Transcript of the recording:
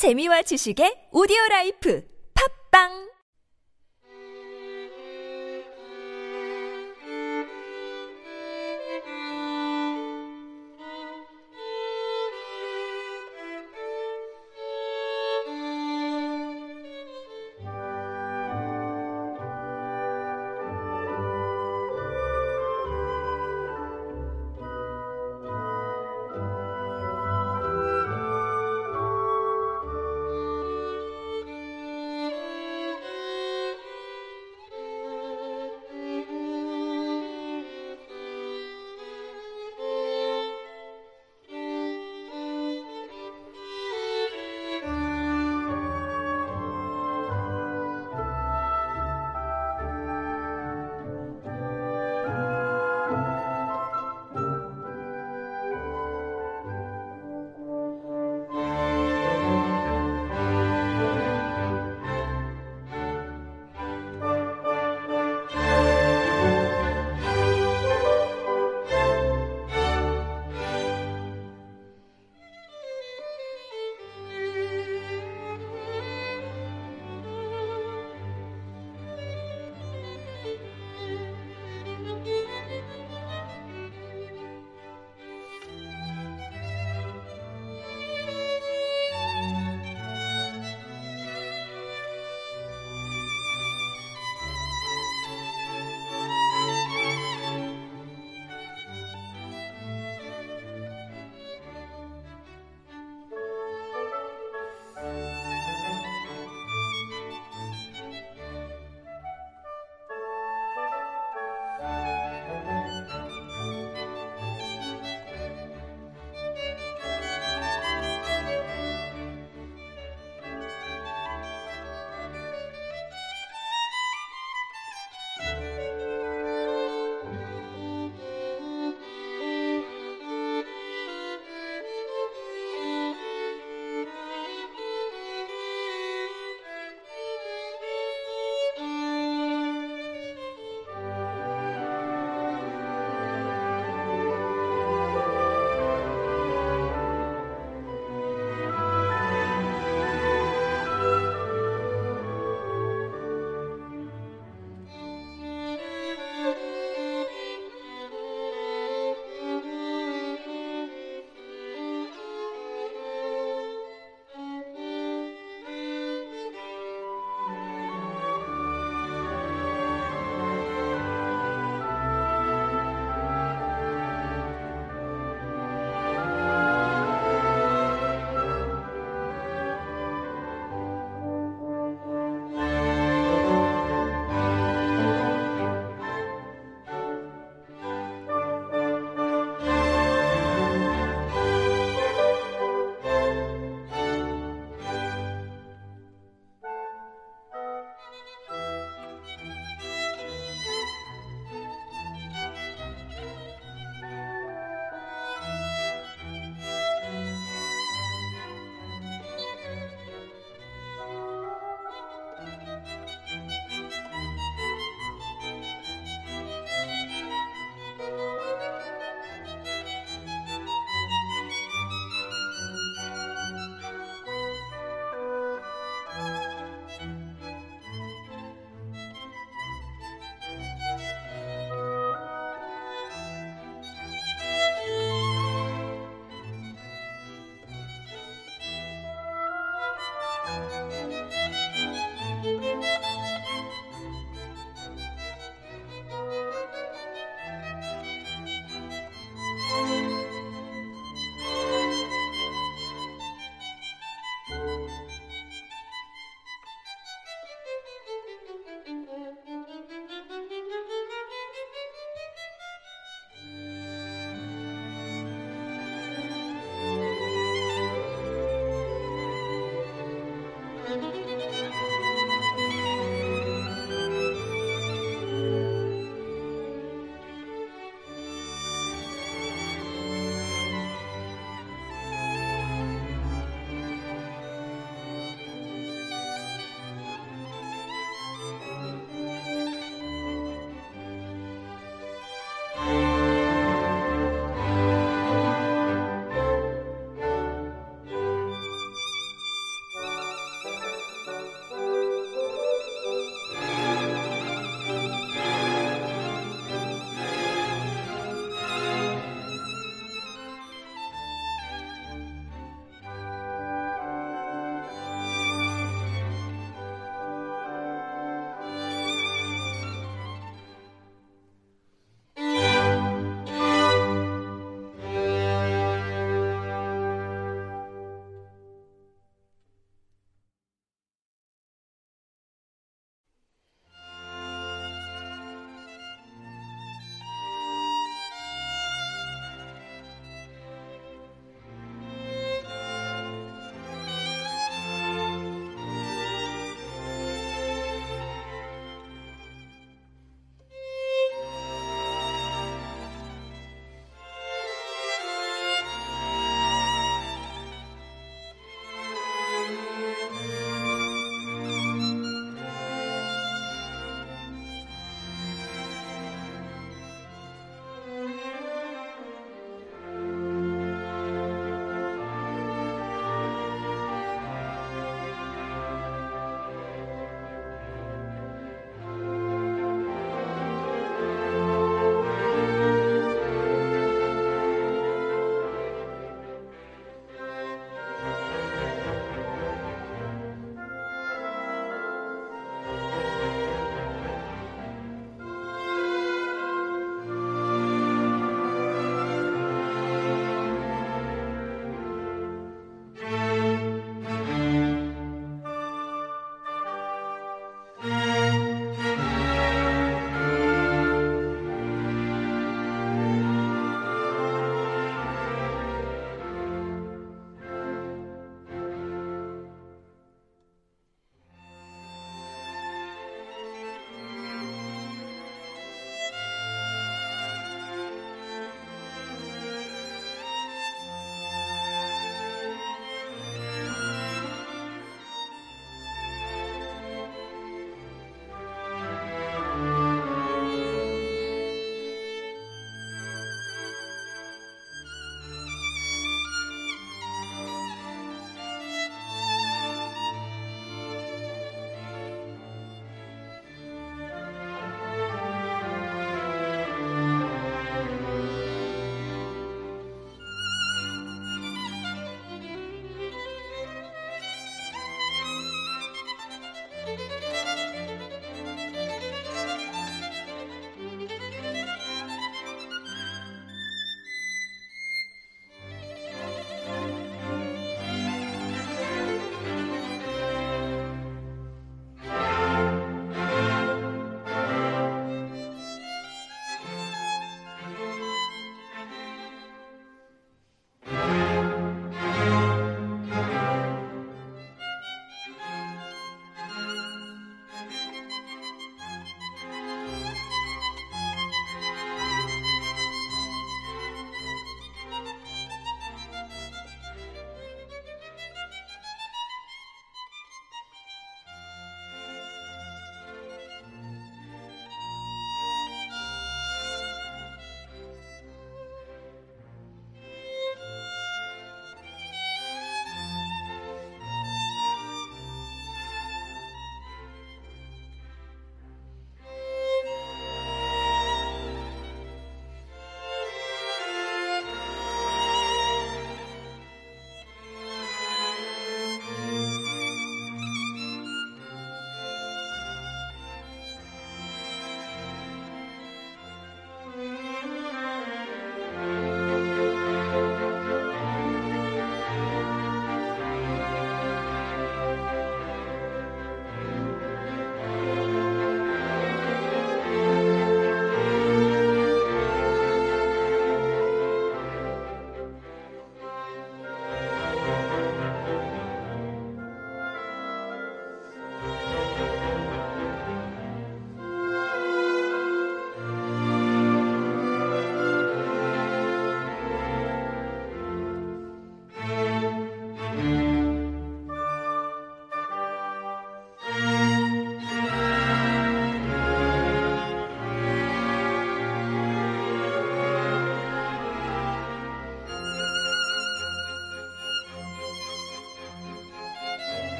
재미와 지식의 오디오 라이프. 팝빵!